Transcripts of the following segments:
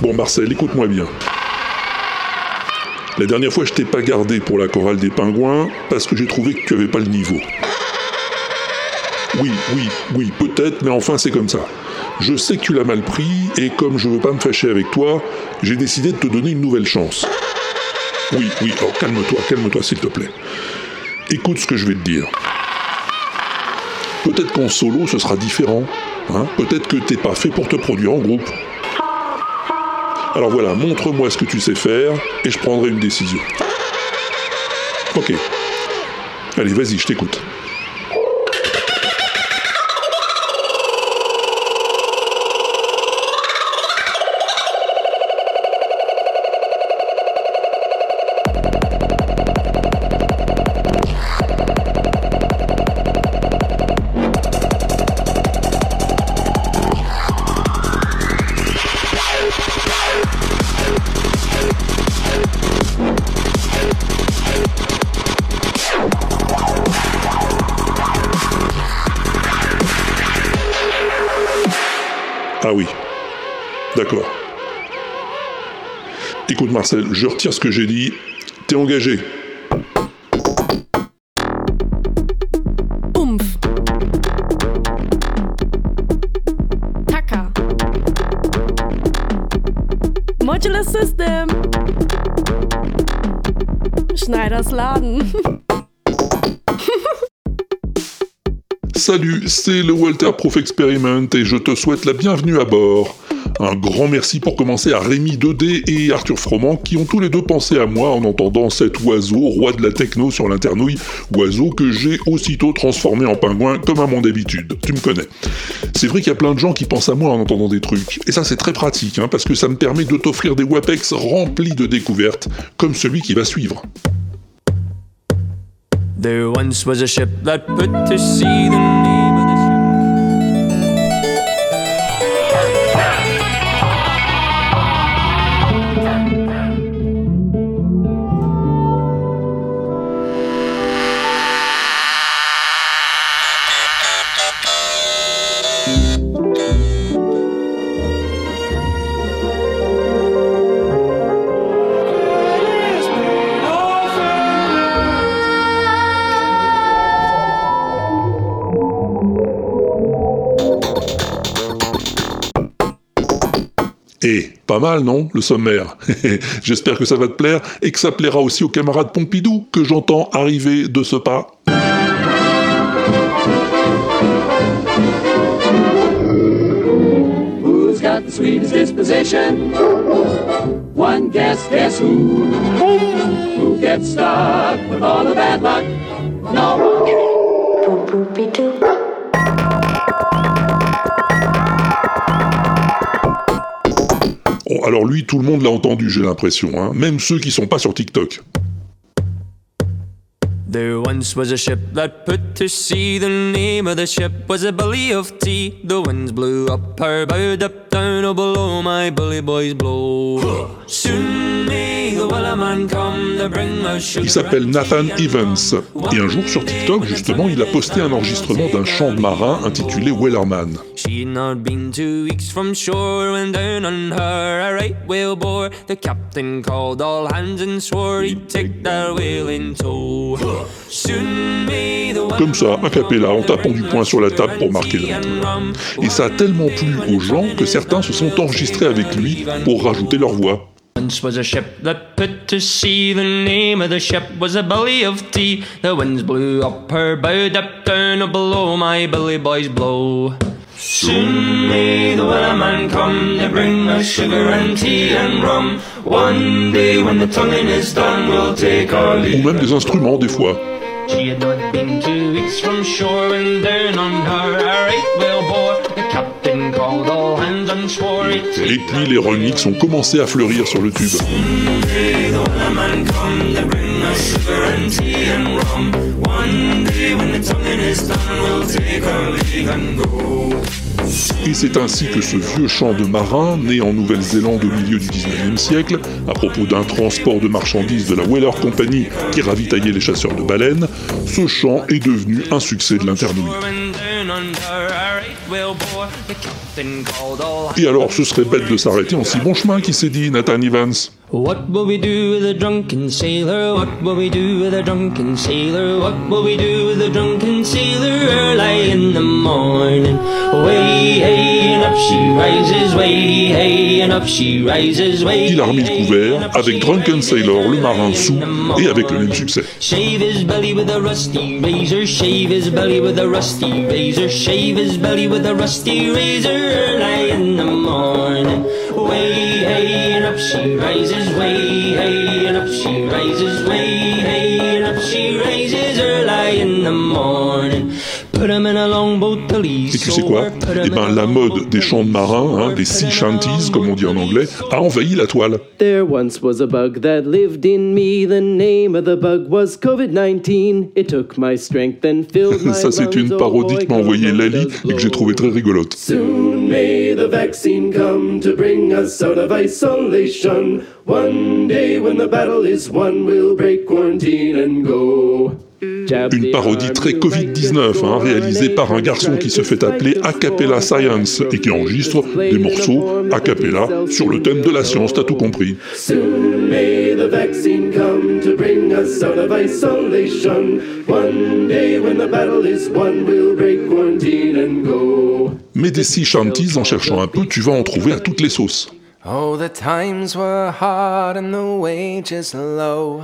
Bon Marcel, écoute-moi bien. La dernière fois, je t'ai pas gardé pour la chorale des pingouins parce que j'ai trouvé que tu avais pas le niveau. Oui, oui, oui, peut-être, mais enfin c'est comme ça. Je sais que tu l'as mal pris et comme je veux pas me fâcher avec toi, j'ai décidé de te donner une nouvelle chance. Oui, oui, alors calme-toi, calme-toi s'il te plaît. Écoute ce que je vais te dire. Peut-être qu'en solo ce sera différent. Hein Peut-être que t'es pas fait pour te produire en groupe. Alors voilà, montre-moi ce que tu sais faire et je prendrai une décision. Ok. Allez, vas-y, je t'écoute. Marcel, je retire ce que j'ai dit. T'es engagé. Umf. Taka. Modular System. Schneiders Laden. Salut, c'est le Walter Proof Experiment et je te souhaite la bienvenue à bord. Un grand merci pour commencer à Rémi 2D et Arthur Froment qui ont tous les deux pensé à moi en entendant cet oiseau, roi de la techno sur l'internouille, oiseau que j'ai aussitôt transformé en pingouin comme à mon habitude. Tu me connais. C'est vrai qu'il y a plein de gens qui pensent à moi en entendant des trucs. Et ça c'est très pratique hein, parce que ça me permet de t'offrir des WAPEX remplis de découvertes comme celui qui va suivre. Pas mal, non, le sommaire J'espère que ça va te plaire et que ça plaira aussi aux camarades Pompidou que j'entends arriver de ce pas. Who's got the sweetest disposition? One guess, guess who? Who gets stuck with all the bad luck? No one. Alors lui, tout le monde l'a entendu, j'ai l'impression, hein, même ceux qui sont pas sur TikTok. There once was a ship that put to sea. The name of the ship was a belly of tea. The winds blew up her bow, up down, oh below my bully boys blow. Soon may the wellerman come to bring us sugar Il s'appelle Nathan Evans. Et un jour sur TikTok, justement, il a posté un enregistrement d'un chant de marin intitulé Wellerman. She'd not been two weeks from shore when down on her a right whale bore. The captain called all hands and swore he'd take that whale in tow. Comme ça, a cappella, en tapant du poing sur la table pour marquer le rythme. Et ça a tellement plu aux gens que certains se sont enregistrés avec lui pour rajouter leur voix. Once was a ship that put to sea. The name of the ship was a belly of tea. The winds blew up her bow, up down, below my belly boys blow. Soon may the wellerman come to bring us sugar and tea and rum. One day when the tonguing is done, we'll take our Ou même des instruments, des fois. She had not been two weeks from shore and down on her a right whale bore. The captain called all hands and swore he'd take Et puis les remixes ont commencé à fleurir sur le tube. Et c'est ainsi que ce vieux chant de marin, né en Nouvelle-Zélande au milieu du 19e siècle, à propos d'un transport de marchandises de la Weller Company qui ravitaillait les chasseurs de baleines, ce chant est devenu un succès de l'internouille. Et alors, ce serait bête de s'arrêter en si bon chemin, qui s'est dit Nathan Evans? What will we do with a drunken sailor? What will we do with a drunken sailor? What will we do with a drunken sailor early in the morning? Way hey and up she rises, way hey and up she rises, way. Il a remis le couvert avec Drunken Sailor, le marin sous, et avec le même succès. Shave his belly with a rusty razor, shave his belly with a rusty razor, shave his belly with a rusty razor early in the morning. Way hey and up she rises, way hey and up she rises, way hey and up she rises early in the morning. Put him in a longboat till he's Et tu sais quoi Eh ben, la mode des chants de marins, hein, des sea shanties, comme on dit en anglais, a envahi la toile. There once was a bug that lived in me. The name of the bug was COVID 19. It took my strength and filled my Ça, c'est une. Oh parodie que m'a envoyée Lali et que j'ai trouvé très rigolote. Soon may the vaccine come to bring us out of isolation. One day when the battle is won, we'll break quarantine and go. Une parodie très Covid-19, hein, réalisée par un garçon qui se fait appeler A Cappella Science et qui enregistre des morceaux a cappella sur le thème de la science, t'as tout compris. Mais des sea shanties, en cherchant un peu, tu vas en trouver à toutes les sauces. Oh, the times were hard and the wages low.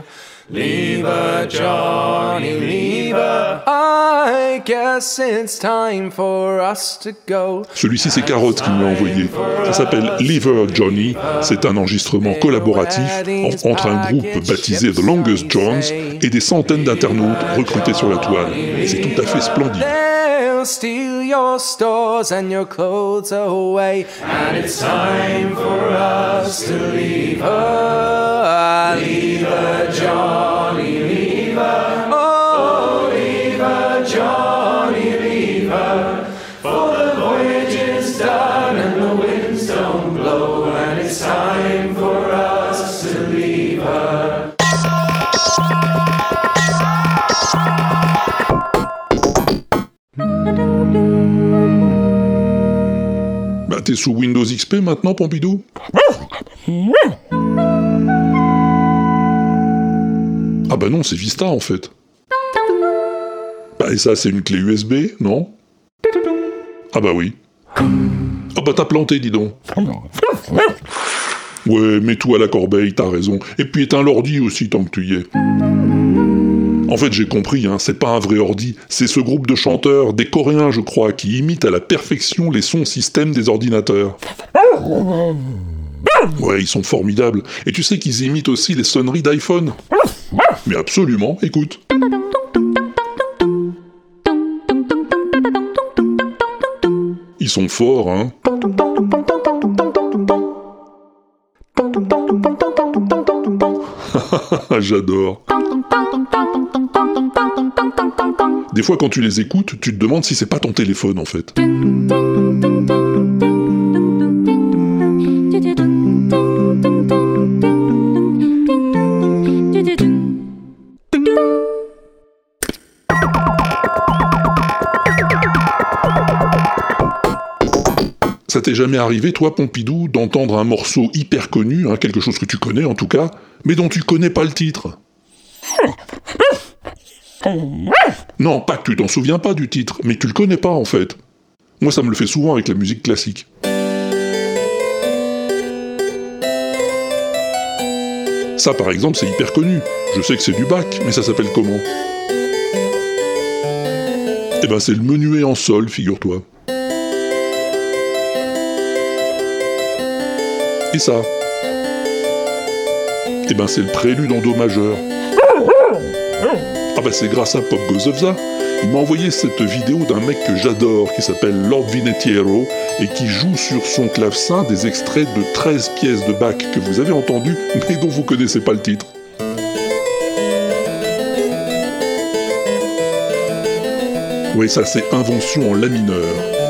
Lever, Johnny, lever. I guess it's time for us to go. Celui-ci, c'est Carotte qui me l'a envoyé. Ça s'appelle Liver Johnny. C'est un enregistrement collaboratif en- entre un groupe baptisé The Longest Johns et des centaines d'internautes recrutés sur la toile. C'est tout à fait splendide. They'll steal your stores and your clothes away. And it's time for us to leave her. Sous Windows XP maintenant, Pompidou? Ah bah non, c'est Vista en fait. Bah et ça, c'est une clé USB, non? Ah bah oui. Ah bah t'as planté, dis donc. Ouais, mets tout à la corbeille, t'as raison. Et puis éteins l'ordi aussi tant que tu y es. En fait, j'ai compris, hein, c'est pas un vrai ordi, c'est ce groupe de chanteurs, des Coréens je crois, qui imitent à la perfection les sons système des ordinateurs. Ouais, ils sont formidables. Et tu sais qu'ils imitent aussi les sonneries d'iPhone? Mais absolument, écoute. Ils sont forts, hein J'adore. Des fois, quand tu les écoutes, tu te demandes si c'est pas ton téléphone en fait. Jamais arrivé, toi, Pompidou, d'entendre un morceau hyper connu, hein, quelque chose que tu connais en tout cas, mais dont tu connais pas le titre Non, pas que tu t'en souviens pas du titre, mais tu le connais pas en fait. Moi, ça me le fait souvent avec la musique classique. Ça, par exemple, c'est hyper connu. Je sais que c'est du bac, mais ça s'appelle comment? Eh ben, c'est le menuet en sol, figure-toi. Et ça Eh ben, c'est le prélude en do majeur. Ah bah c'est grâce à Pop Goes. Il m'a envoyé cette vidéo d'un mec que j'adore qui s'appelle Lord Vinetiero et qui joue sur son clavecin des extraits de 13 pièces de Bach que vous avez entendues mais dont vous connaissez pas le titre. Oui, ça c'est Invention en La mineur.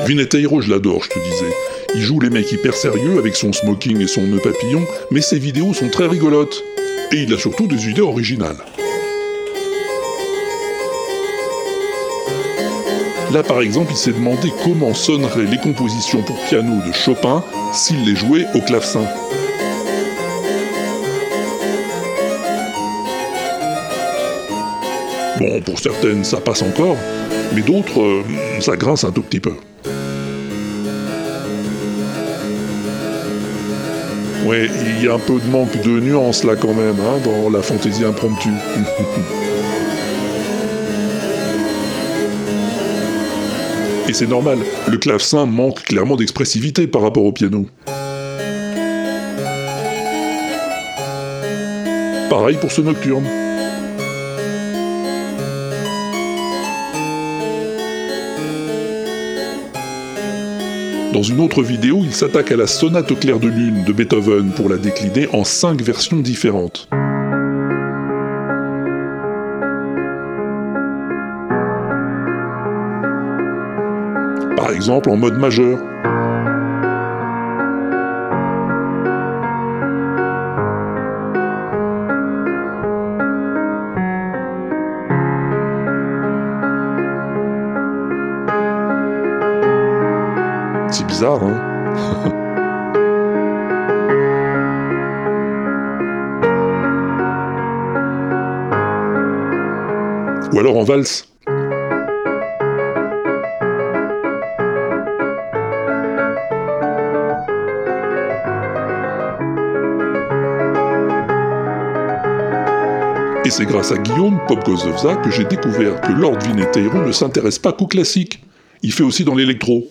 Vineteiro, je l'adore, je te disais. Il joue les mecs hyper sérieux avec son smoking et son nœud papillon, mais ses vidéos sont très rigolotes. Et il a surtout des idées originales. Là, par exemple, il s'est demandé comment sonneraient les compositions pour piano de Chopin s'il les jouait au clavecin. Bon, pour certaines, ça passe encore, mais d'autres, euh, ça grince un tout petit peu. Ouais, il y a un peu de manque de nuance là quand même, hein, dans la fantaisie impromptue. Et c'est normal, le clavecin manque clairement d'expressivité par rapport au piano. Pareil pour ce nocturne. Dans une autre vidéo, il s'attaque à la sonate au clair de lune de Beethoven pour la décliner en cinq versions différentes. Par exemple en mode majeur. Hein Ou alors en valse. Et c'est grâce à Guillaume Popgozovza que j'ai découvert que Lord Vineteiro ne s'intéresse pas qu'au classique. Il fait aussi dans l'électro.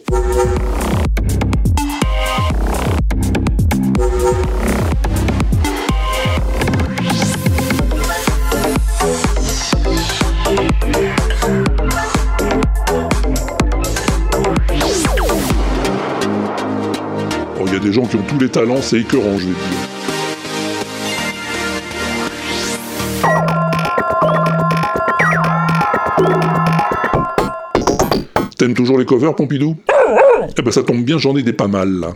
Qui ont tous les talents, c'est écœurant, je. T'aimes toujours les covers, Pompidou? Eh ben ça tombe bien, j'en ai des pas mal.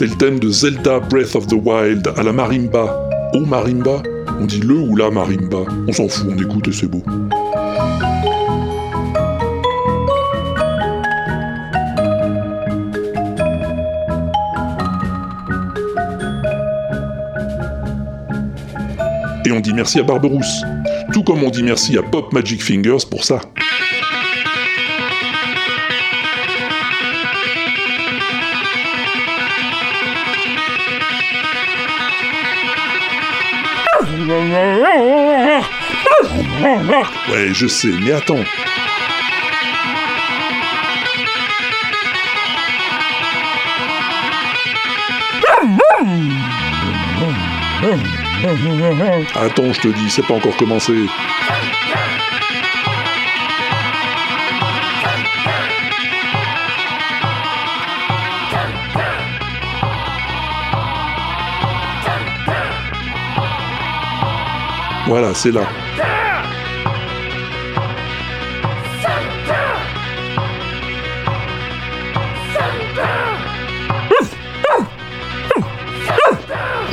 C'est le thème de Zelda Breath of the Wild à la marimba. Au marimba On dit le ou la marimba On s'en fout, on écoute et c'est beau. Et on dit merci à Barberousse. Tout comme on dit merci à Pop Magic Fingers pour ça. Ouais, je sais, mais attends. Attends, je te dis, c'est pas encore commencé. Voilà, c'est là.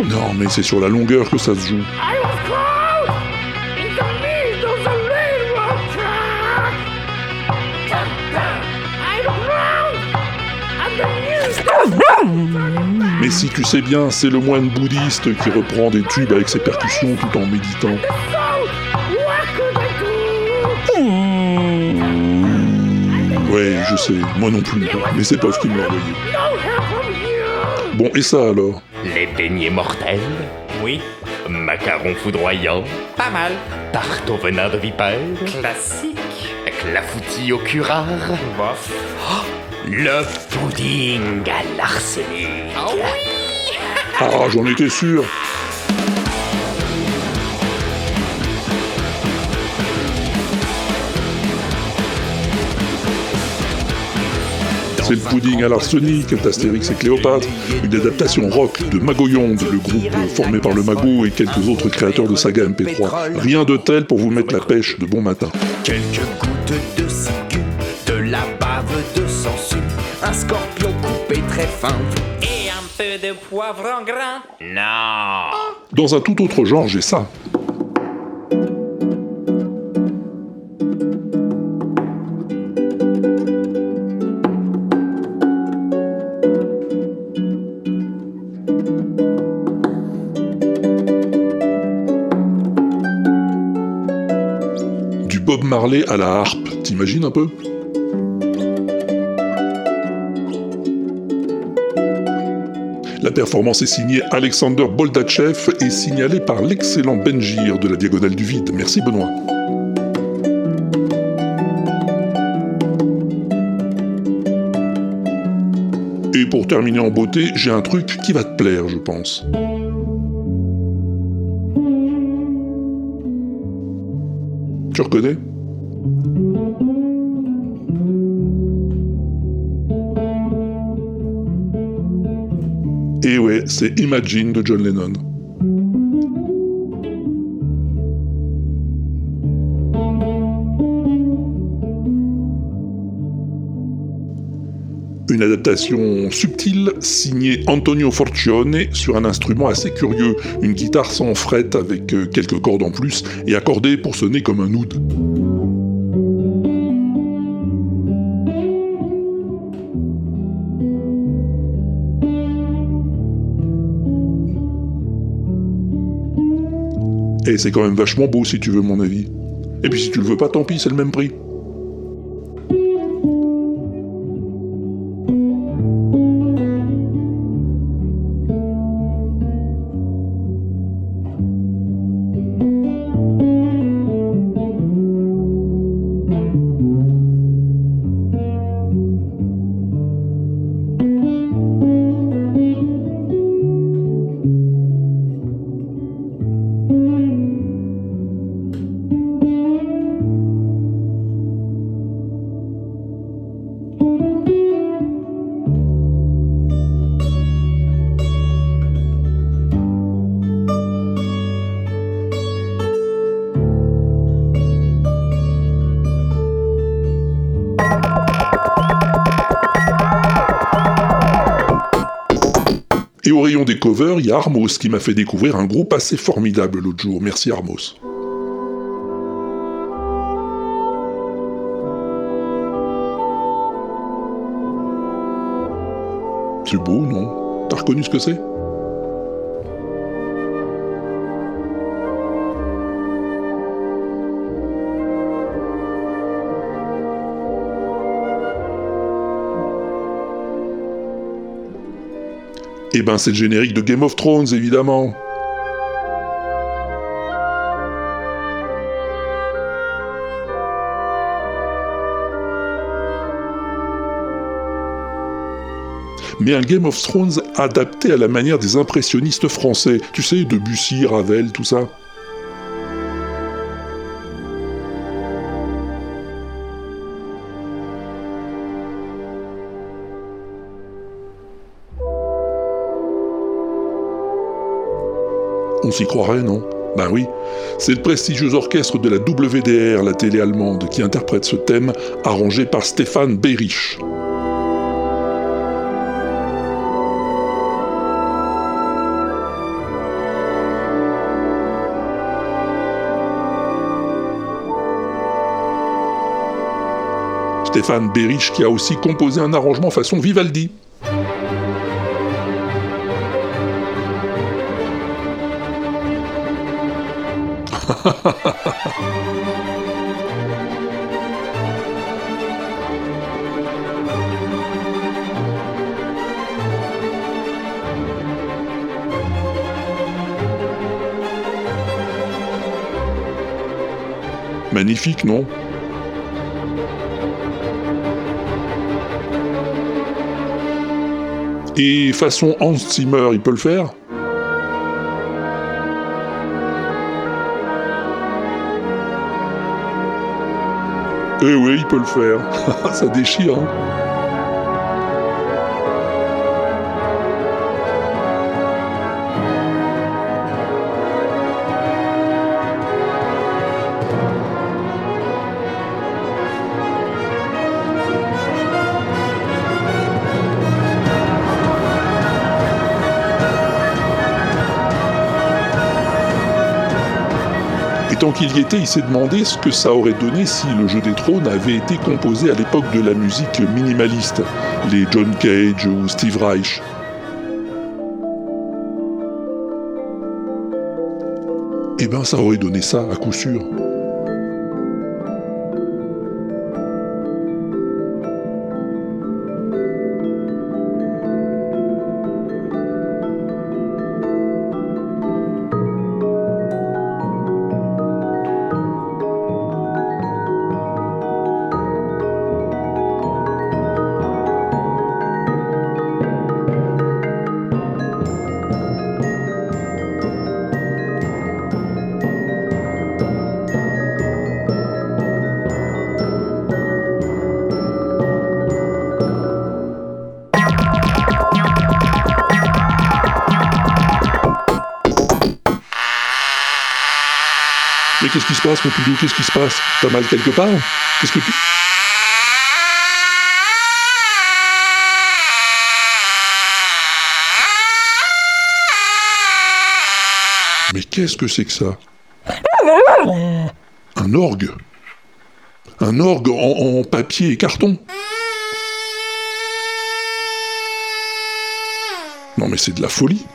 Non, mais c'est sur la longueur que ça se joue. Mais si tu sais bien, c'est le moine bouddhiste qui reprend des tubes avec ses percussions tout en méditant. do? Ouais, je sais, moi non plus, mais c'est pas ce qui me l'a envoyé. No help from you. Bon, et ça alors? Les beignets mortels? Oui, Macarons foudroyants? Pas mal. Tarte au venin de vipère? Classique. Clafoutis au curare? Bof. Le pudding à l'arsenic Ah, j'en étais sûr C'est le pudding à l'arsenic d'Astérix et Cléopâtre, une adaptation rock de Magoyonde, le groupe formé par le Mago et quelques autres créateurs de saga MP3. Rien de tel pour vous mettre la pêche de bon matin. Quelques gouttes de un scorpion coupé très fin. Et un peu de poivre en grain. Non. Dans un tout autre genre, j'ai ça. Du Bob Marley à la harpe, t'imagines un peu? Performance est signée Alexander Boldachev et signalée par l'excellent Benjir de la Diagonale du Vide. Merci Benoît. Et pour terminer en beauté, j'ai un truc qui va te plaire, je pense. Tu reconnais? C'est Imagine de John Lennon. Une adaptation subtile signée Antonio Forcione sur un instrument assez curieux, une guitare sans fret avec euh, quelques cordes en plus et accordée pour sonner comme un oud. Et c'est quand même vachement beau si tu veux mon avis. Et puis si tu le veux pas, tant pis, c'est le même prix. Covers, il y a Armos qui m'a fait découvrir un groupe assez formidable l'autre jour. Merci Armos. C'est beau, non? T'as reconnu ce que c'est? Eh ben, c'est le générique de Game of Thrones, évidemment. mais un Game of Thrones adapté à la manière des impressionnistes français, tu sais, Debussy, Ravel, tout ça. On s'y croirait, non? Ben oui, c'est le prestigieux orchestre de la WDR, la télé allemande, qui interprète ce thème, arrangé par Stéphane Beyrich. Stéphane Berich qui a aussi composé un arrangement façon Vivaldi. Magnifique, non? Et façon Hans Zimmer, il peut le faire? Eh oui, il peut le faire. Ça déchire. Hein tant qu'il y était, il s'est demandé ce que ça aurait donné si le jeu des trônes avait été composé à l'époque de la musique minimaliste, les John Cage ou Steve Reich. Eh ben ça aurait donné ça à coup sûr. Qu'est-ce qui se passe, T'as mal quelque part. Qu'est-ce que tu... Mais qu'est-ce que c'est que ça? Un orgue. Un orgue en papier et carton. Non mais c'est de la folie.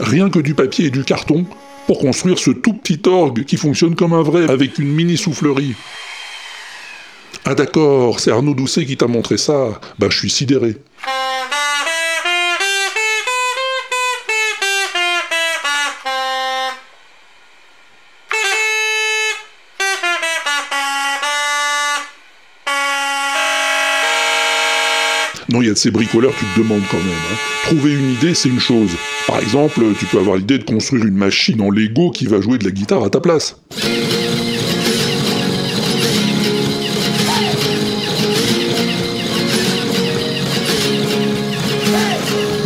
Rien que du papier et du carton pour construire ce tout petit orgue qui fonctionne comme un vrai avec une mini soufflerie. Ah d'accord, c'est Arnaud Doucet qui t'a montré ça. Bah je suis sidéré. Il y a de ces bricoleurs, tu te demandes quand même. hein. Trouver une idée, c'est une chose. Par exemple, tu peux avoir l'idée de construire une machine en Lego qui va jouer de la guitare à ta place.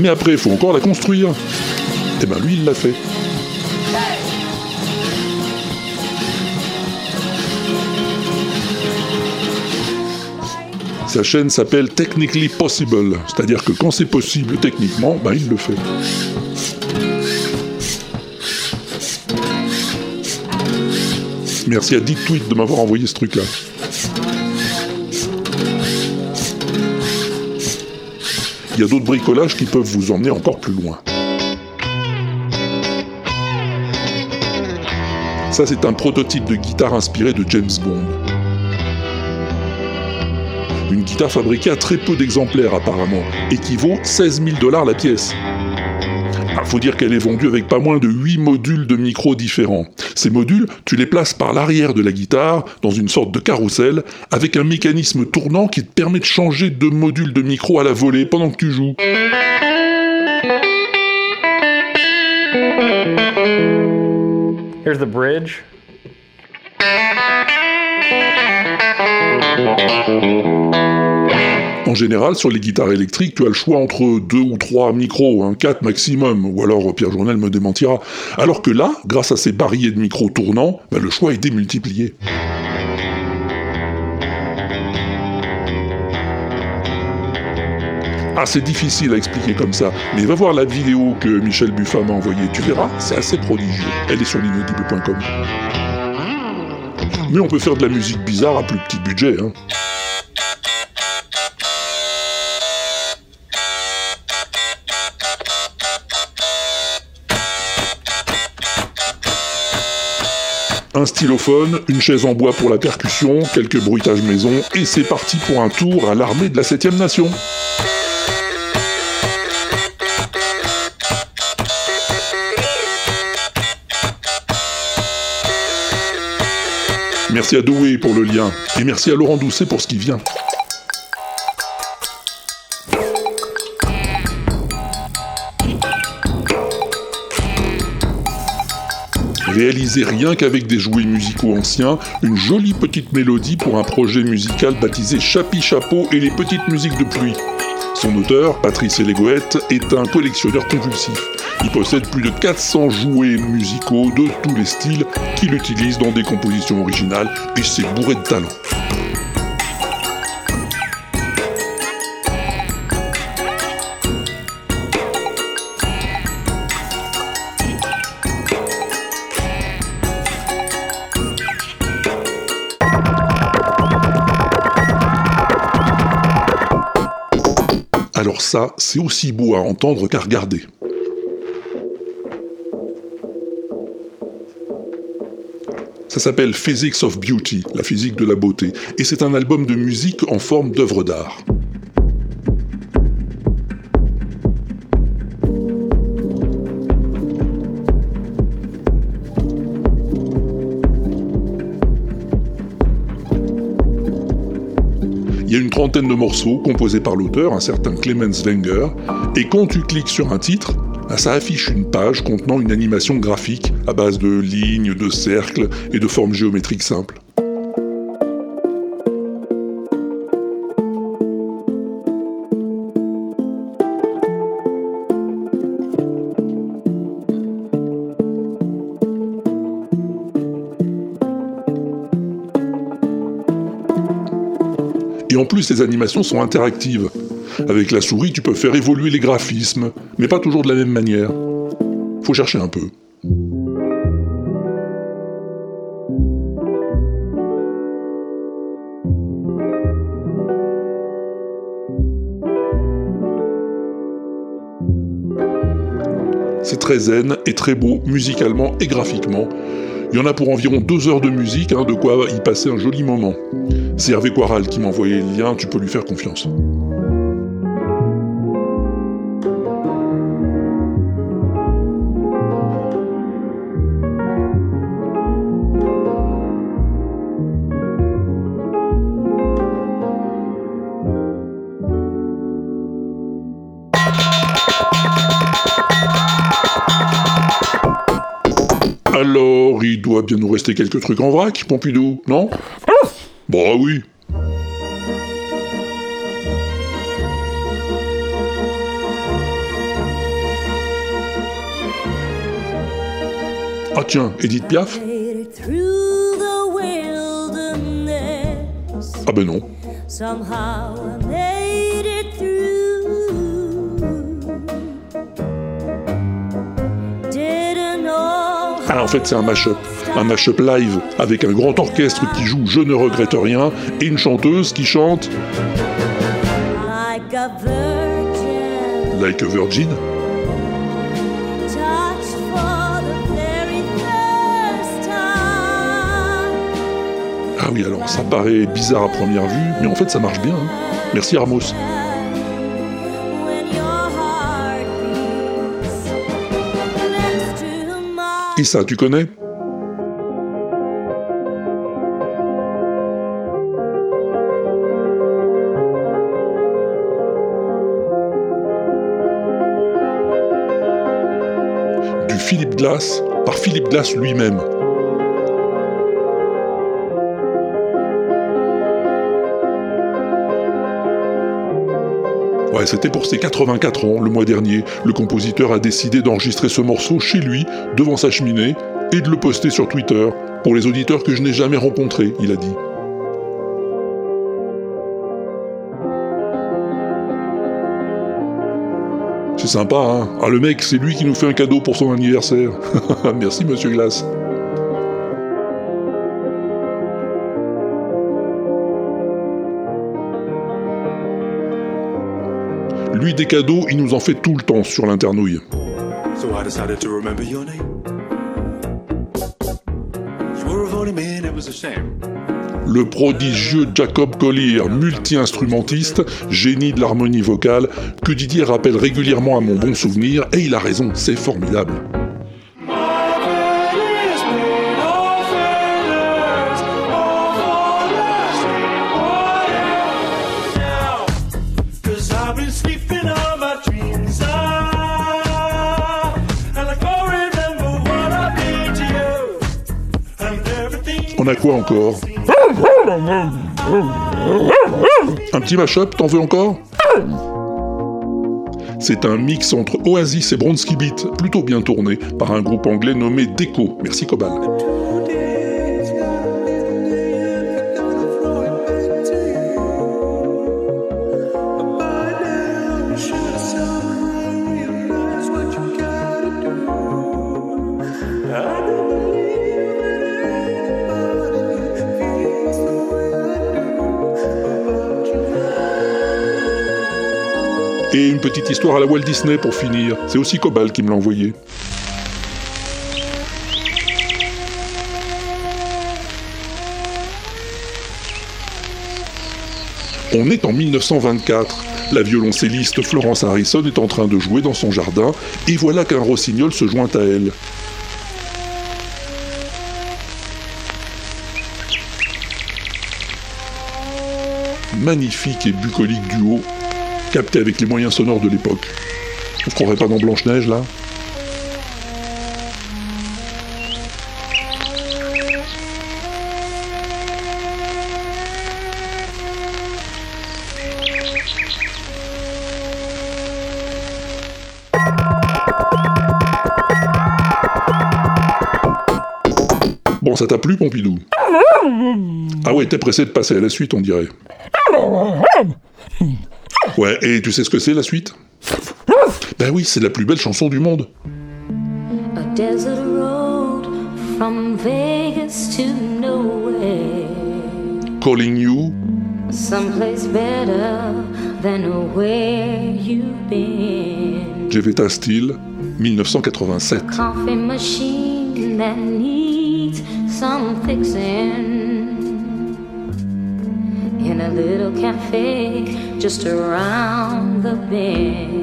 Mais après, il faut encore la construire. Et ben lui, il l'a fait. Sa chaîne s'appelle Technically Possible, c'est-à-dire que quand c'est possible techniquement, ben il le fait. Merci à Dick Tweet de m'avoir envoyé ce truc-là. Il y a d'autres bricolages qui peuvent vous emmener encore plus loin. Ça, c'est un prototype de guitare inspiré de James Bond. Une guitare fabriquée à très peu d'exemplaires apparemment, et qui vaut 16 000 dollars la pièce. Il faut dire qu'elle est vendue avec pas moins de 8 modules de micros différents. Ces modules, tu les places par l'arrière de la guitare, dans une sorte de carrousel, avec un mécanisme tournant qui te permet de changer de module de micro à la volée pendant que tu joues. Here's the bridge. En général, sur les guitares électriques, tu as le choix entre deux ou trois micros, un 4 maximum, ou alors Pierre Journel me démentira. Alors que là, grâce à ces barilles de micros tournants, bah, le choix est démultiplié. Ah, c'est difficile à expliquer comme ça, mais va voir la vidéo que Michel Buffat m'a envoyée, tu verras, c'est assez prodigieux. Elle est sur l'inaudible.com. Mais on peut faire de la musique bizarre à plus petit budget, hein. Un stylophone, une chaise en bois pour la percussion, quelques bruitages maison, et c'est parti pour un tour à l'armée de la 7ème nation. Merci à Doué pour le lien, et merci à Laurent Doucet pour ce qui vient. Réaliser rien qu'avec des jouets musicaux anciens, une jolie petite mélodie pour un projet musical baptisé Chapi Chapeau et les petites musiques de pluie. Son auteur, Patrice Elégoët, est un collectionneur convulsif. Il possède plus de 400 jouets musicaux de tous les styles qu'il utilise dans des compositions originales et c'est bourré de talent. Alors ça, c'est aussi beau à entendre qu'à regarder. Ça s'appelle Physics of Beauty, la physique de la beauté, et c'est un album de musique en forme d'œuvre d'art. De morceaux composés par l'auteur, un certain Clemens Wenger, et quand tu cliques sur un titre, bah, ça affiche une page contenant une animation graphique à base de lignes, de cercles et de formes géométriques simples. Plus, les animations sont interactives. Avec la souris, tu peux faire évoluer les graphismes, mais pas toujours de la même manière. Faut chercher un peu. C'est très zen et très beau musicalement et graphiquement. Il y en a pour environ deux heures de musique, hein, de quoi y passer un joli moment. C'est Hervé Quaral qui m'a envoyé le lien, tu peux lui faire confiance. Alors, il doit bien nous rester quelques trucs en vrac, Pompidou, non? Bah oui. Ah tiens, Edith Piaf Ah ben non. En fait c'est un mash-up. Un mash-up live avec un grand orchestre qui joue Je ne regrette rien et une chanteuse qui chante like a virgin. Like a Virgin. Touched for the very first time. Ah oui alors ça paraît bizarre à première vue, mais en fait ça marche bien. hein. Merci Ramos. Tu connais? Du Philippe Glass par Philippe Glass lui-même. C'était pour ses 84 ans, le mois dernier. Le compositeur a décidé d'enregistrer ce morceau chez lui, devant sa cheminée, et de le poster sur Twitter, pour les auditeurs que je n'ai jamais rencontrés, il a dit. C'est sympa, hein Ah, le mec, c'est lui qui nous fait un cadeau pour son anniversaire. Merci, monsieur Glass. Lui, des cadeaux, il nous en fait tout le temps sur l'internouille. So I decided to remember your name. You were a funny man, it was a shame. Le prodigieux Jacob Collier, multi-instrumentiste, génie de l'harmonie vocale, que Didier rappelle régulièrement à mon bon souvenir, et il a raison, c'est formidable. A quoi encore Un petit mash-up, t'en veux encore C'est un mix entre Oasis et Bronski Beat, plutôt bien tourné, par un groupe anglais nommé Deco. Merci Cobal. Et une petite histoire à la Walt Disney pour finir. C'est aussi Cobal qui me l'a envoyé. On est en 1924. La violoncelliste Florence Harrison est en train de jouer dans son jardin et voilà qu'un rossignol se joint à elle. Magnifique et bucolique duo, capté avec les moyens sonores de l'époque. On se croirait pas dans Blanche-Neige là Bon, ça t'a plu, Pompidou? Ah ouais, t'es pressé de passer à la suite, on dirait. Ouais, et tu sais ce que c'est, la suite? Ben oui, c'est la plus belle chanson du monde. A desert road from Vegas to nowhere. Calling You, Someplace better than where you've been. Jevetta Steele, 1987. Coffee machine that needs some fixing. In a little cafe just around the bend.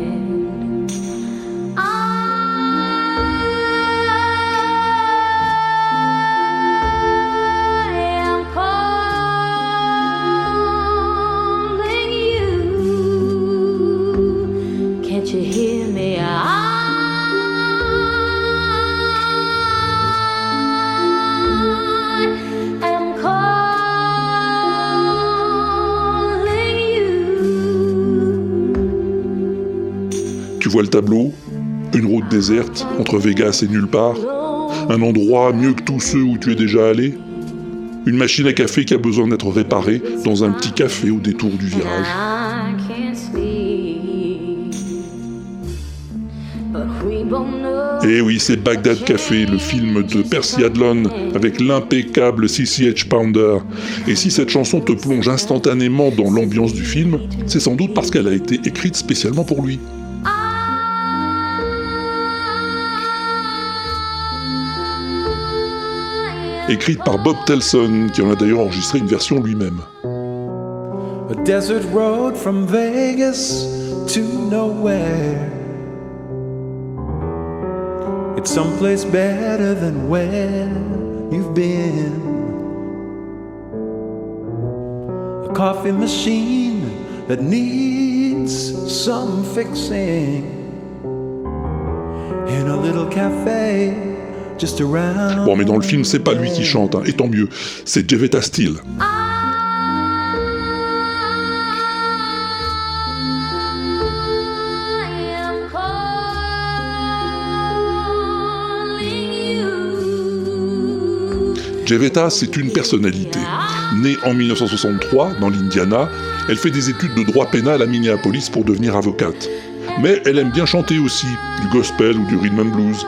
Le tableau Une route déserte entre Vegas et nulle part Un endroit mieux que tous ceux où tu es déjà allé Une machine à café qui a besoin d'être réparée dans un petit café au détour du virage. Et Eh oui, c'est Bagdad Café, le film de Percy Adlon avec l'impeccable CCH Pounder. Et si cette chanson te plonge instantanément dans l'ambiance du film, c'est sans doute parce qu'elle a été écrite spécialement pour lui. Écrite par Bob Telson, qui en a d'ailleurs enregistré une version lui-même. A desert road from Vegas to nowhere. It's someplace better than where you've been. A coffee machine that needs some fixing. In a little cafe. Bon, mais dans le film, c'est pas lui qui chante, hein, et tant mieux, c'est Jevetta Steele. Jevetta, c'est une personnalité. Née en 1963 dans l'Indiana, elle fait des études de droit pénal à Minneapolis pour devenir avocate. Mais elle aime bien chanter aussi, du gospel ou du rhythm and blues.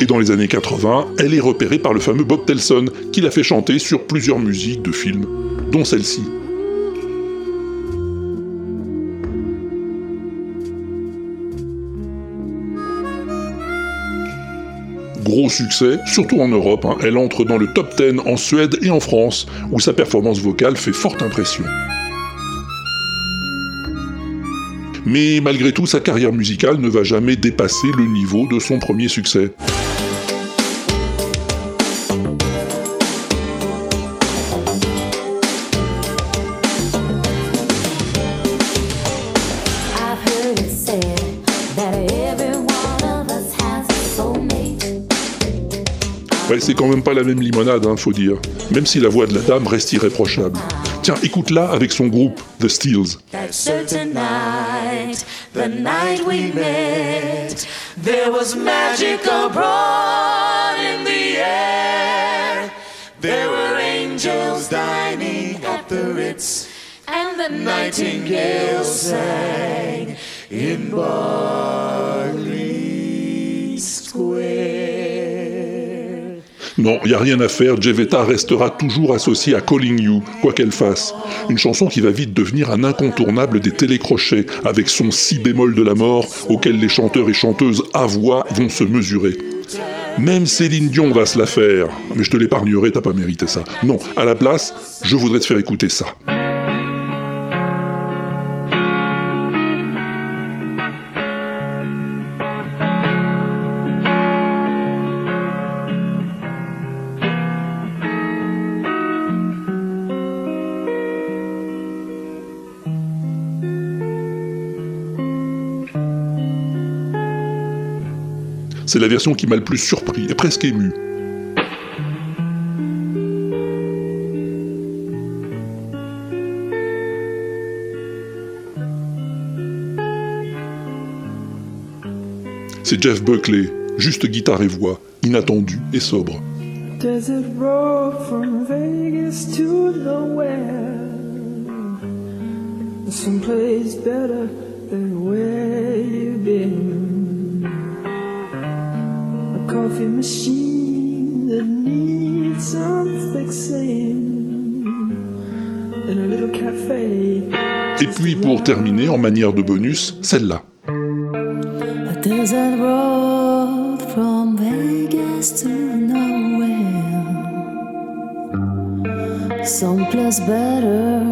Et dans les années 80, elle est repérée par le fameux Bob Telson, qui l'a fait chanter sur plusieurs musiques de films, dont celle-ci. Gros succès, surtout en Europe, hein. elle entre dans le top 10 en Suède et en France, où sa performance vocale fait forte impression. Mais malgré tout, sa carrière musicale ne va jamais dépasser le niveau de son premier succès. C'est quand même pas la même limonade, hein, faut dire. Même si la voix de la dame reste irréprochable. Tiens, écoute-la avec son groupe, The Steels. That certain night, the night we met, there was magic abroad in the air. There were angels dining at the Ritz, and the nightingale sang in Berkeley Square. Non, y a rien à faire, Jevetta restera toujours associée à Calling You, quoi qu'elle fasse. Une chanson qui va vite devenir un incontournable des télécrochets, avec son si bémol de la mort, auquel les chanteurs et chanteuses à voix vont se mesurer. Même Céline Dion va se la faire. Mais je te l'épargnerai, t'as pas mérité ça. Non, à la place, je voudrais te faire écouter ça. C'est la version qui m'a le plus surpris et presque ému. C'est Jeff Buckley, juste guitare et voix, inattendu et sobre. Better than where you've been. A coffee machine that needs some fixing. In a little cafe. Et puis pour terminer, en manière de bonus, celle-là. A desert road from Vegas to nowhere. Someplace better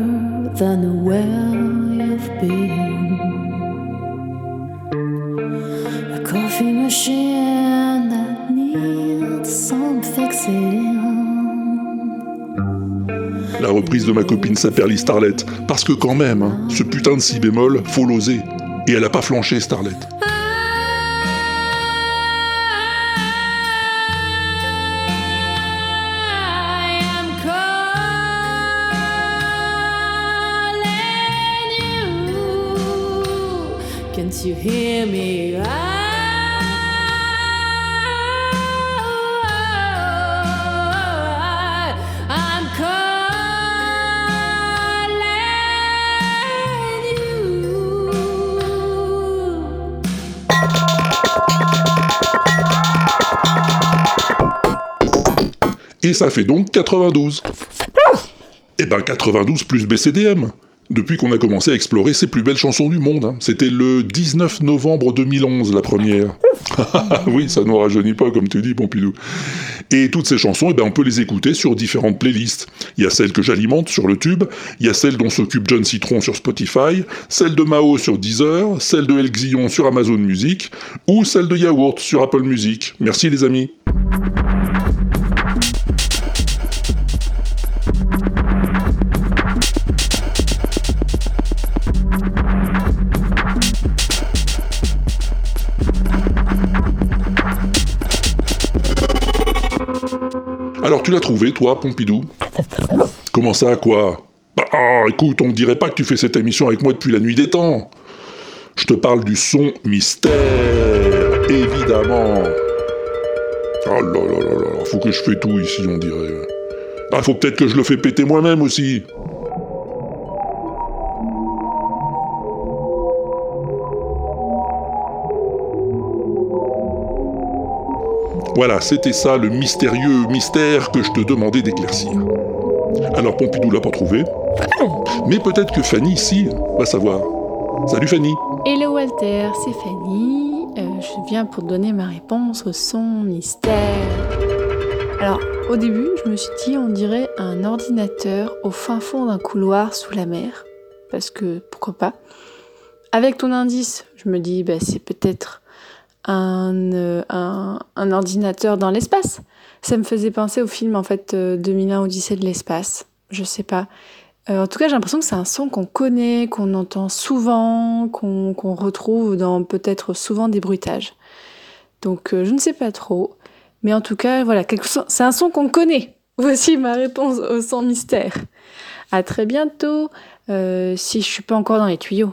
than where you've been. A coffee machine La reprise de ma copine Saperly Starlet. Parce que quand même, hein, ce putain de si bémol, faut l'oser. Et elle a pas flanché, Starlet. I am calling you. Can't you hear me? Et ça fait donc 92. Eh ben 92 plus BCDM. Depuis qu'on a commencé à explorer ces plus belles chansons du monde. hein. C'était le 19 novembre 2011 la première. oui, ça ne rajeunit pas comme tu dis, Pompidou. Et toutes ces chansons, eh ben, on peut les écouter sur différentes playlists. Il y a celles que j'alimente sur le tube, il y a celles dont s'occupe John Citron sur Spotify, celle de Mao sur Deezer, celle de El sur Amazon Music, ou celle de Yaourt sur Apple Music. Merci les amis. L'as toi, Pompidou Comment ça, quoi Bah, ah, écoute, on ne dirait pas que tu fais cette émission avec moi depuis la nuit des temps. Je te parle du son mystère, évidemment. Oh là là là là, faut que je fais tout ici, on dirait. Ah, faut peut-être que je le fais péter moi-même aussi. Voilà, c'était ça le mystérieux mystère que je te demandais d'éclaircir. Alors Pompidou l'a pas trouvé, mais peut-être que Fanny ici va savoir. Salut Fanny Hello Walter, c'est Fanny. Euh, je viens pour te donner ma réponse au son mystère. Alors, au début, je me suis dit, on dirait un ordinateur au fin fond d'un couloir sous la mer. Parce que, pourquoi pas Avec ton indice, je me dis, bah, c'est peut-être un, euh, un, un ordinateur dans l'espace. Ça me faisait penser au film, en fait, euh, 2001 Odyssée de l'espace. Je sais pas. Euh, en tout cas, j'ai l'impression que c'est un son qu'on connaît, qu'on entend souvent, qu'on retrouve dans peut-être souvent des bruitages. Donc, euh, je ne sais pas trop. Mais en tout cas, voilà, c'est un son qu'on connaît. Voici ma réponse au son mystère. À très bientôt, euh, si je suis pas encore dans les tuyaux.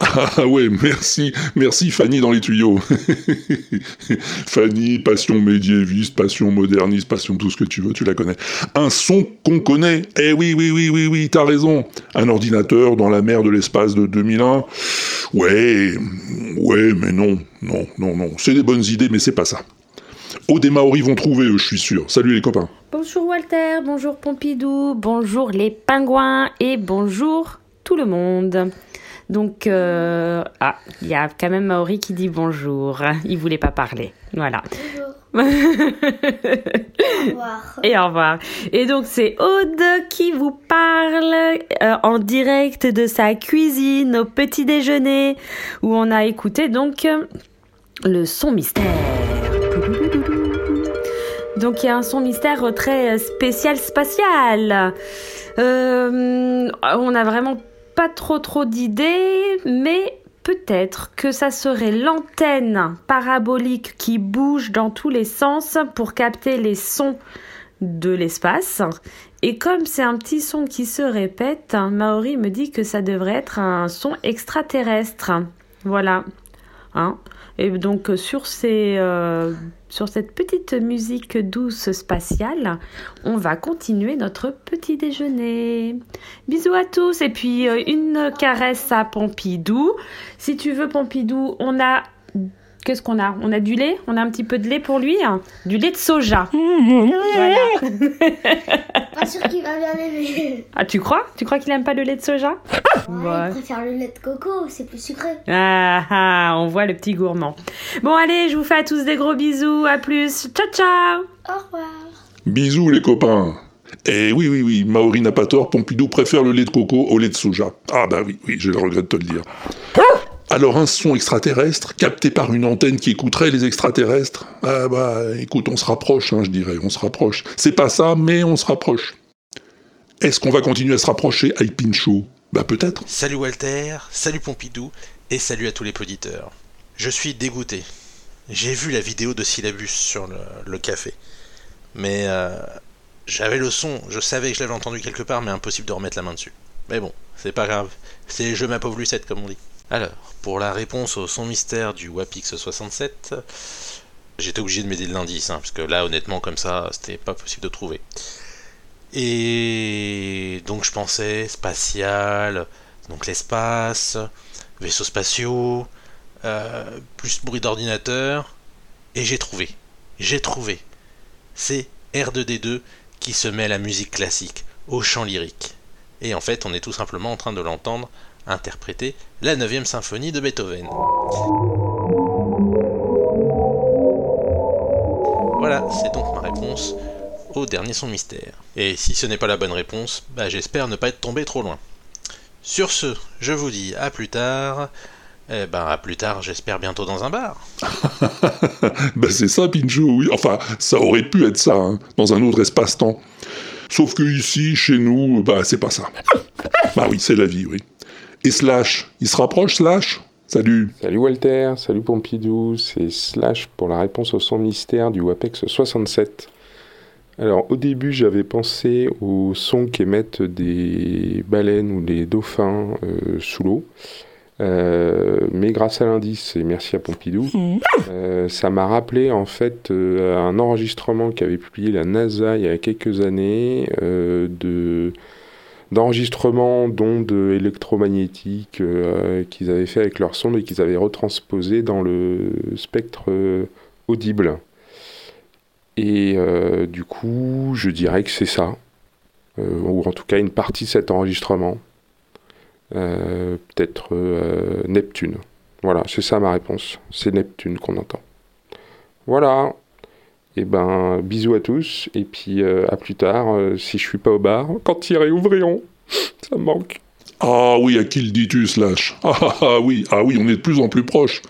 Ah ouais, merci, merci Fanny dans les tuyaux. Fanny, passion médiéviste, passion moderniste, passion tout ce que tu veux, tu la connais. Un son qu'on connaît. Eh oui, oui, oui, oui, oui, t'as raison. Un ordinateur dans la mer de l'espace de 2001. Ouais, ouais, mais non, non, non, non. C'est des bonnes idées, mais c'est pas ça. Aude et Maori vont trouver, je suis sûr. Salut les copains. Bonjour Walter, bonjour Pompidou, bonjour les pingouins et bonjour tout le monde. Donc, euh, ah, il y a quand même Maori qui dit bonjour. Il voulait pas parler. Voilà. Et au revoir. Et donc c'est Aude qui vous parle euh, en direct de sa cuisine au petit déjeuner où on a écouté donc le son mystère. Donc il y a un son mystère très euh, spécial spatial. Euh, on n'a vraiment trop trop d'idées, mais peut-être que ça serait l'antenne parabolique qui bouge dans tous les sens pour capter les sons de l'espace. Et comme c'est un petit son qui se répète, Maori me dit que ça devrait être un son extraterrestre. Voilà. Hein et donc sur, ces, euh, sur cette petite musique douce spatiale, on va continuer notre petit déjeuner. Bisous à tous et puis euh, une caresse à Pompidou. Si tu veux Pompidou, on a Qu'est-ce qu'on a? On a du lait? On a un petit peu de lait pour lui hein? Du lait de soja. Voilà. Pas sûr qu'il va bien aimer. Ah, tu crois? Tu crois qu'il aime pas le lait de soja? Ouais, Il préfère le lait de coco, c'est plus sucré. Ah, ah, on voit le petit gourmand. Bon, allez, je vous fais à tous des gros bisous. À plus. Ciao, ciao. Au revoir. Bisous les copains. Et oui, oui, oui, Maori n'a pas tort, Pompidou préfère le lait de coco au lait de soja. Ah bah oui, oui, j'ai le regret de te le dire. Alors un son extraterrestre, capté par une antenne qui écouterait les extraterrestres Ah bah écoute, on se rapproche, hein, je dirais, on se rapproche. C'est pas ça, mais on se rapproche. Est-ce qu'on va continuer à se rapprocher, Pinchot Bah peut-être. Salut Walter, salut Pompidou, et salut à tous les auditeurs. Je suis dégoûté. J'ai vu la vidéo de Syllabus sur le, le café. Mais euh, j'avais le son, je savais que je l'avais entendu quelque part, mais impossible de remettre la main dessus. Mais bon, c'est pas grave. C'est je ma pauvre Lucette, comme on dit. Alors, pour la réponse au son mystère du Wapix 67, j'étais obligé de m'aider de l'indice, hein, parce que là, honnêtement, comme ça, c'était pas possible de trouver. Et donc, je pensais spatial, donc l'espace, vaisseaux spatiaux, euh, plus bruit d'ordinateur, et j'ai trouvé. J'ai trouvé. C'est R2D2 qui se met à la musique classique, au chant lyrique. Et en fait, on est tout simplement en train de l'entendre interpréter la 9 symphonie de Beethoven. Voilà, c'est donc ma réponse au dernier son mystère. Et si ce n'est pas la bonne réponse, bah j'espère ne pas être tombé trop loin. Sur ce, je vous dis à plus tard. Eh ben à plus tard, j'espère bientôt dans un bar. bah c'est ça, Pinchot, oui. Enfin, ça aurait pu être ça, hein, dans un autre espace-temps. Sauf que ici, chez nous, bah c'est pas ça. Bah oui, c'est la vie, oui. Et Slash, il se rapproche, Slash? Salut. Salut Walter, salut Pompidou, c'est Slash pour la réponse au son mystère du WAPEX 67. Alors au début j'avais pensé au son qu'émettent des baleines ou des dauphins euh, sous l'eau. Euh, mais grâce à l'indice, et merci à Pompidou, euh, ça m'a rappelé en fait euh, un enregistrement qu'avait publié la NASA il y a quelques années euh, de d'enregistrements d'ondes électromagnétiques euh, qu'ils avaient fait avec leur sonde et qu'ils avaient retransposé dans le spectre euh, audible. Et euh, du coup, je dirais que c'est ça, ou en tout cas une partie de cet enregistrement. Peut-être Neptune. Voilà, c'est ça ma réponse. C'est Neptune qu'on entend. Voilà. Et ben, bisous à tous. Et puis euh, à plus tard, euh, si je suis pas au bar, quand ils réouvriront. Ça me manque. Ah oui, à qui le dis-tu, Slash? Ah, ah, ah oui, ah oui, on est de plus en plus proche.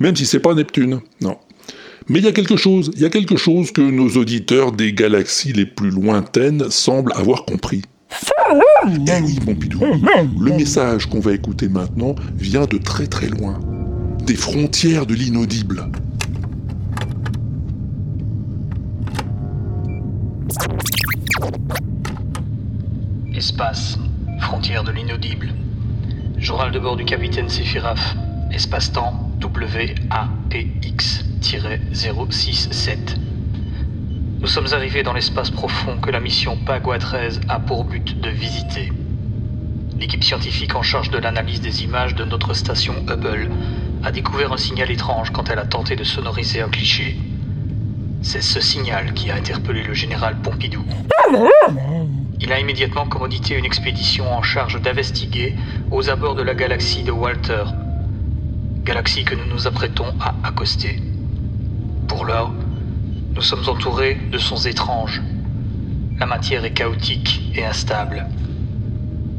Même si c'est pas Neptune, non. Mais il y a quelque chose, il y a quelque chose que nos auditeurs des galaxies les plus lointaines semblent avoir compris. Eh oui, Pompidou, le message qu'on va écouter maintenant vient de très très loin, des frontières de l'inaudible. Espace, frontière de l'inaudible. Journal de bord du capitaine Séphiraf. Espace-temps WAPX-067. Nous sommes arrivés dans l'espace profond que la mission Pagua 13 a pour but de visiter. L'équipe scientifique en charge de l'analyse des images de notre station Hubble a découvert un signal étrange quand elle a tenté de sonoriser un cliché. C'est ce signal qui a interpellé le général Pompidou. Il a immédiatement commandité une expédition en charge d'investiguer aux abords de la galaxie de Walter, galaxie que nous nous apprêtons à accoster. Pour l'heure, nous sommes entourés de sons étranges. La matière est chaotique et instable.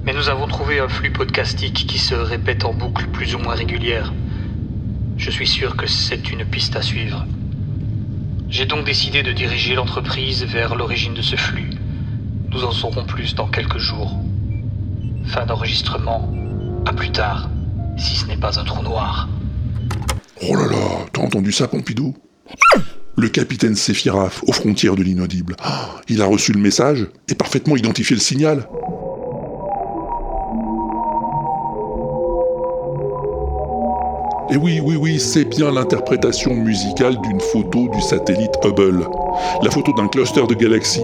Mais nous avons trouvé un flux podcastique qui se répète en boucle plus ou moins régulière. Je suis sûr que c'est une piste à suivre. J'ai donc décidé de diriger l'entreprise vers l'origine de ce flux. Nous en saurons plus dans quelques jours. Fin d'enregistrement. À plus tard, si ce n'est pas un trou noir. Oh là là, t'as entendu ça, Pompidou? Le capitaine Séphiraf, aux frontières de l'inaudible. Ah, il a reçu le message et parfaitement identifié le signal. Et oui, oui, oui, c'est bien l'interprétation musicale d'une photo du satellite Hubble. La photo d'un cluster de galaxies,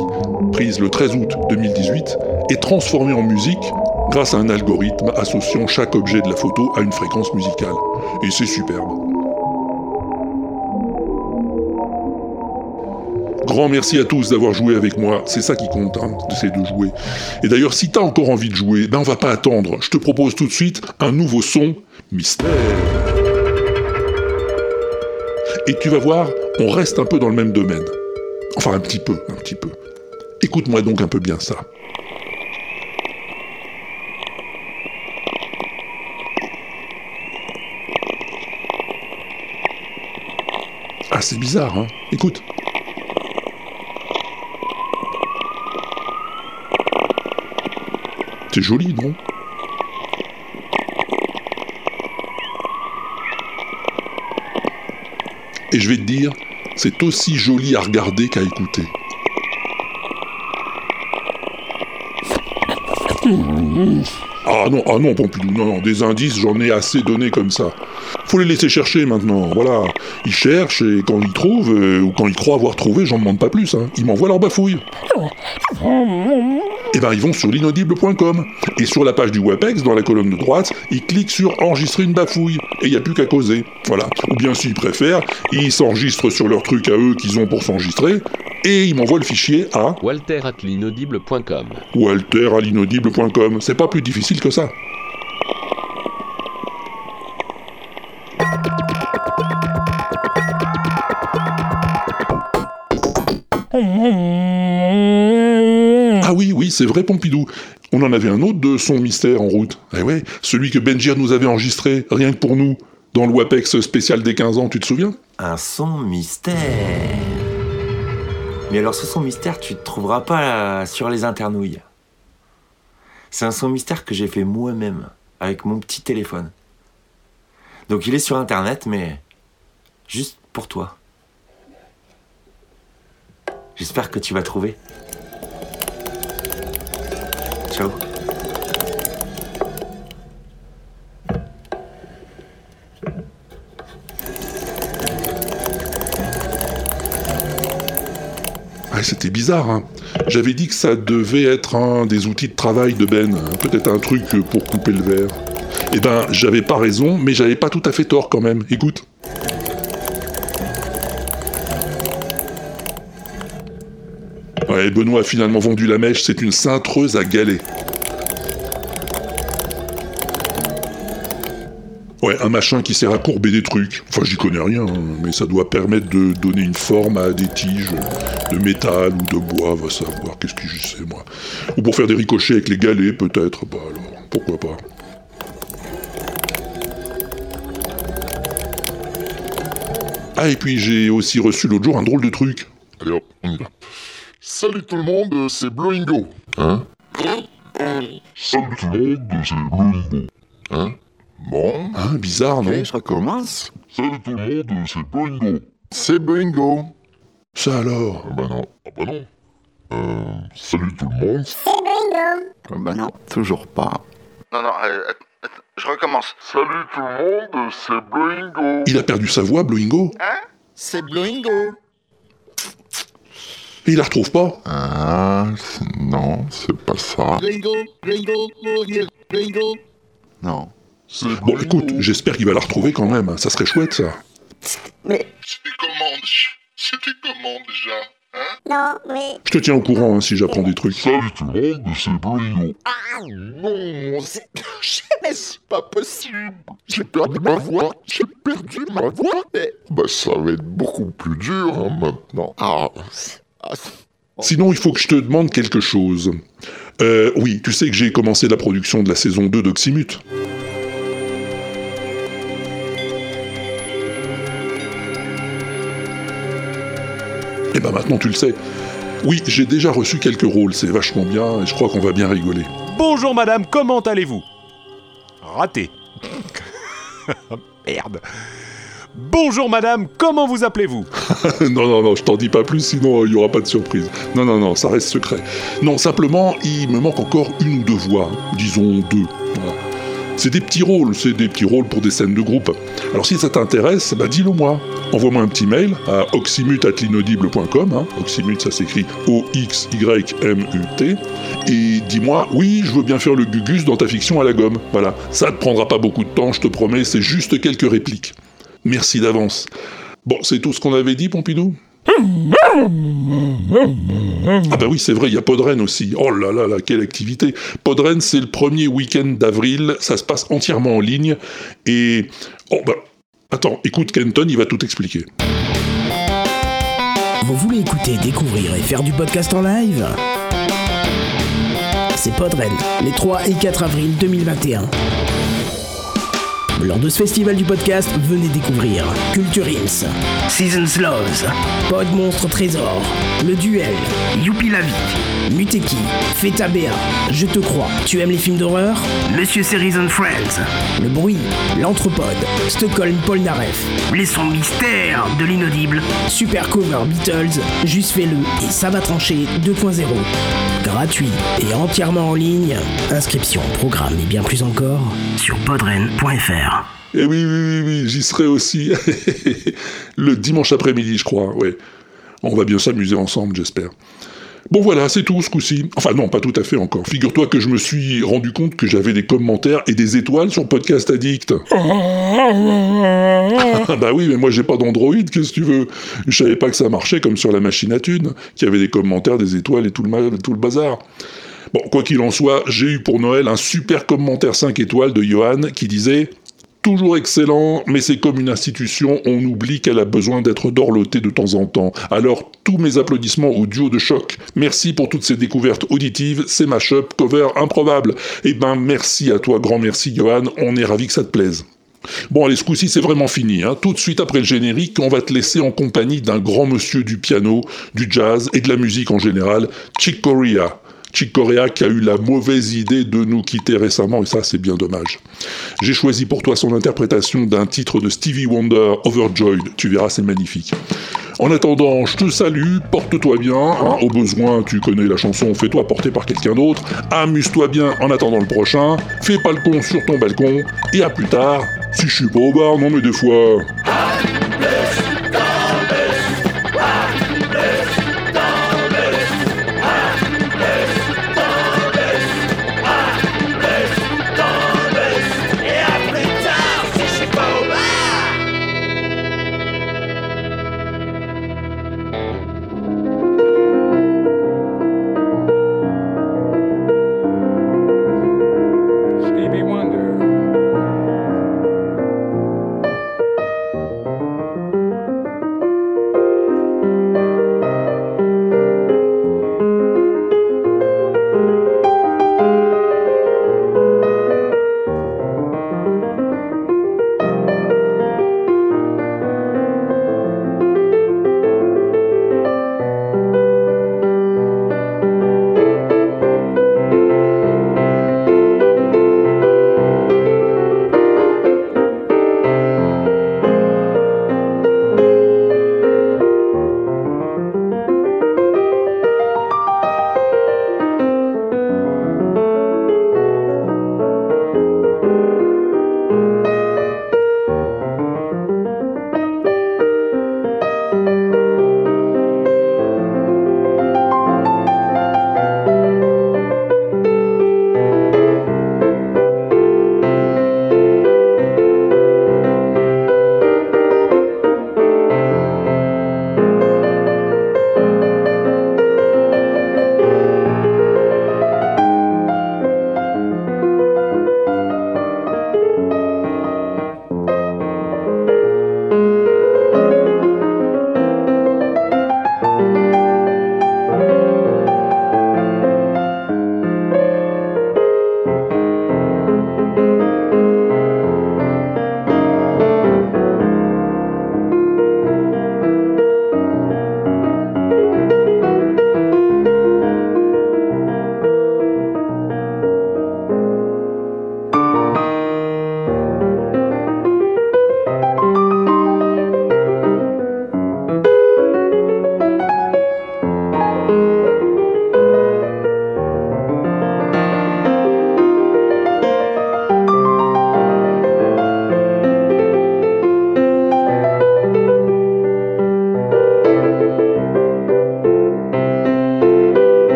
prise le 13 août 2018, est transformée en musique grâce à un algorithme associant chaque objet de la photo à une fréquence musicale. Et c'est superbe. Grand merci à tous d'avoir joué avec moi, c'est ça qui compte, hein, c'est de jouer. Et d'ailleurs, si t'as encore envie de jouer, ben on va pas attendre, je te propose tout de suite un nouveau son, mystère. Et tu vas voir, on reste un peu dans le même domaine. Enfin, un petit peu, un petit peu. Écoute-moi donc un peu bien ça. Ah, c'est bizarre, hein Écoute. C'est joli, non? Et je vais te dire, c'est aussi joli à regarder qu'à écouter. Ah non, ah non, Pompidou, non, non, des indices, j'en ai assez donné comme ça. Faut les laisser chercher maintenant, voilà. Ils cherchent et quand ils trouvent, euh, ou quand ils croient avoir trouvé, j'en demande pas plus, hein. Ils m'envoient leur bafouille. Eh ben, ils vont sur l'inaudible.com. Et sur la page du WebEx, dans la colonne de droite, ils cliquent sur enregistrer une bafouille. Et il n'y a plus qu'à causer. Voilà. Ou bien s'ils préfèrent, ils s'enregistrent sur leur truc à eux qu'ils ont pour s'enregistrer. Et ils m'envoient le fichier à Walter at l'inaudible.com. Walter à l'inaudible.com. C'est pas plus difficile que ça. Ah oui, oui, c'est vrai, Pompidou. On en avait un autre de son mystère en route. Eh ouais, celui que Benjir nous avait enregistré, rien que pour nous, dans le WAPEX spécial des 15 ans, tu te souviens? Un son mystère. Mais alors ce son mystère, tu ne trouveras pas sur les internouilles. C'est un son mystère que j'ai fait moi-même, avec mon petit téléphone. Donc il est sur internet, mais juste pour toi. J'espère que tu vas trouver. Ah, c'était bizarre, hein. J'avais dit que ça devait être un des outils de travail de Ben, hein, peut-être un truc pour couper le verre. Eh ben, j'avais pas raison, mais j'avais pas tout à fait tort quand même. Écoute. Ouais, Benoît a finalement vendu la mèche, c'est une cintreuse à galets. Ouais, un machin qui sert à courber des trucs. Enfin, j'y connais rien, hein, mais ça doit permettre de donner une forme à des tiges de métal ou de bois, va savoir, qu'est-ce que je sais moi. Ou pour faire des ricochets avec les galets, peut-être, bah alors, pourquoi pas. Ah, et puis j'ai aussi reçu l'autre jour un drôle de truc. Allez hop, on y va. Salut tout le monde, c'est Bloingo. Hein? Salut tout le monde, c'est Bloingo. Hein? Bon. Hein, bizarre, non? Je recommence. Salut tout le monde, c'est Bloingo. C'est Bloingo. Ça alors? Ah bah non. Ah bah non. Euh, salut tout le monde. C'est bingo. Ah bah non, toujours pas. Non, non, euh, je recommence. Salut tout le monde, c'est Bloingo. Il a perdu sa voix, Bloingo Hein? C'est Bloingo. Et il la retrouve pas Ah, non, c'est pas ça. Non. Bon, écoute, j'espère qu'il va la retrouver quand même, hein, ça serait chouette ça. Mais. C'est des commandes. C'était comment déjà Hein? Non, mais. Je te tiens au courant hein, si j'apprends des trucs. Salut tout le monde, c'est Blingo. Ah non, c'est... Mais c'est pas possible. J'ai perdu ma voix. J'ai perdu ma voix. Mais- Bah ça va être beaucoup plus dur hein, maintenant. Ah, ah, c'est- Sinon, il faut que je te demande quelque chose. Euh, oui, tu sais que j'ai commencé la production de la saison 2 d'Oxymute. Et ben maintenant tu le sais. Oui, j'ai déjà reçu quelques rôles, c'est vachement bien et je crois qu'on va bien rigoler. Bonjour madame, comment allez-vous? Raté. Merde. Bonjour madame, comment vous appelez-vous non, non, non, je t'en dis pas plus, sinon euh, il y aura pas de surprise. Non, non, non, ça reste secret. Non, simplement, il me manque encore une ou deux voix, disons deux. C'est des petits rôles, c'est des petits rôles pour des scènes de groupe. Alors si ça t'intéresse, bah dis-le moi. Envoie-moi un petit mail à oxymute.l'inaudible.com. Hein. Ça s'écrit O-X-Y-M-U-T. Et dis-moi, oui, je veux bien faire le gugus dans ta fiction à la gomme. Voilà, ça te prendra pas beaucoup de temps, je te promets, c'est juste quelques répliques. Merci d'avance. Bon, c'est tout ce qu'on avait dit, Pompidou? Ah bah oui, c'est vrai, il y a Podren aussi. Oh là là là, quelle activité Podren, c'est le premier week-end d'avril, ça se passe entièrement en ligne, et... Oh bah... Attends, écoute Kenton, il va tout expliquer. Vous voulez écouter, découvrir et faire du podcast en live? C'est Podren, les 3 et 4 avril 2021. Lors de ce festival du podcast, venez découvrir Culture Ins, Seasons Loves, Pod Monstre Trésor, Le Duel, Youpi la vie, Muteki, Feta Béa, Je te crois, tu aimes les films d'horreur? Monsieur Series and Friends, Le Bruit, L'Anthropode, Stockholm Polnareff, Les sons mystères de l'inaudible, Super Cover Beatles, Juste fais-le et ça va trancher. 2.0. Gratuit et entièrement en ligne. Inscription, programme et bien plus encore sur podren.fr. Eh oui, oui, oui, oui, j'y serai aussi. le dimanche après-midi, je crois, ouais. On va bien s'amuser ensemble, j'espère. Bon voilà, c'est tout ce coup-ci. Enfin non, pas tout à fait encore. Figure-toi que je me suis rendu compte que j'avais des commentaires et des étoiles sur Podcast Addict. Ah bah oui, mais moi j'ai pas d'Android, qu'est-ce que tu veux? Je savais pas que ça marchait comme sur la machine à thunes, qu'il y avait des commentaires, des étoiles et tout le, ma- tout le bazar. Bon, quoi qu'il en soit, j'ai eu pour Noël un super commentaire 5 étoiles de Johan qui disait Toujours excellent, mais c'est comme une institution, on oublie qu'elle a besoin d'être dorlotée de temps en temps. Alors, tous mes applaudissements au duo de choc. Merci pour toutes ces découvertes auditives, c'est mashup, cover improbable. Eh ben, merci à toi, grand merci Johan, on est ravis que ça te plaise. Bon, allez, ce coup-ci, c'est vraiment fini. Hein. Tout de suite après le générique, on va te laisser en compagnie d'un grand monsieur du piano, du jazz et de la musique en général, Chick Corea. Chick Corea qui a eu la mauvaise idée de nous quitter récemment, et ça, c'est bien dommage. J'ai choisi pour toi son interprétation d'un titre de Stevie Wonder, Overjoyed. Tu verras, c'est magnifique. En attendant, je te salue, porte-toi bien. hein. Au besoin, tu connais la chanson, fais-toi porter par quelqu'un d'autre. Amuse-toi bien en attendant le prochain. Fais pas le con sur ton balcon. Et à plus tard. Si je suis pas au bar, non mais des fois.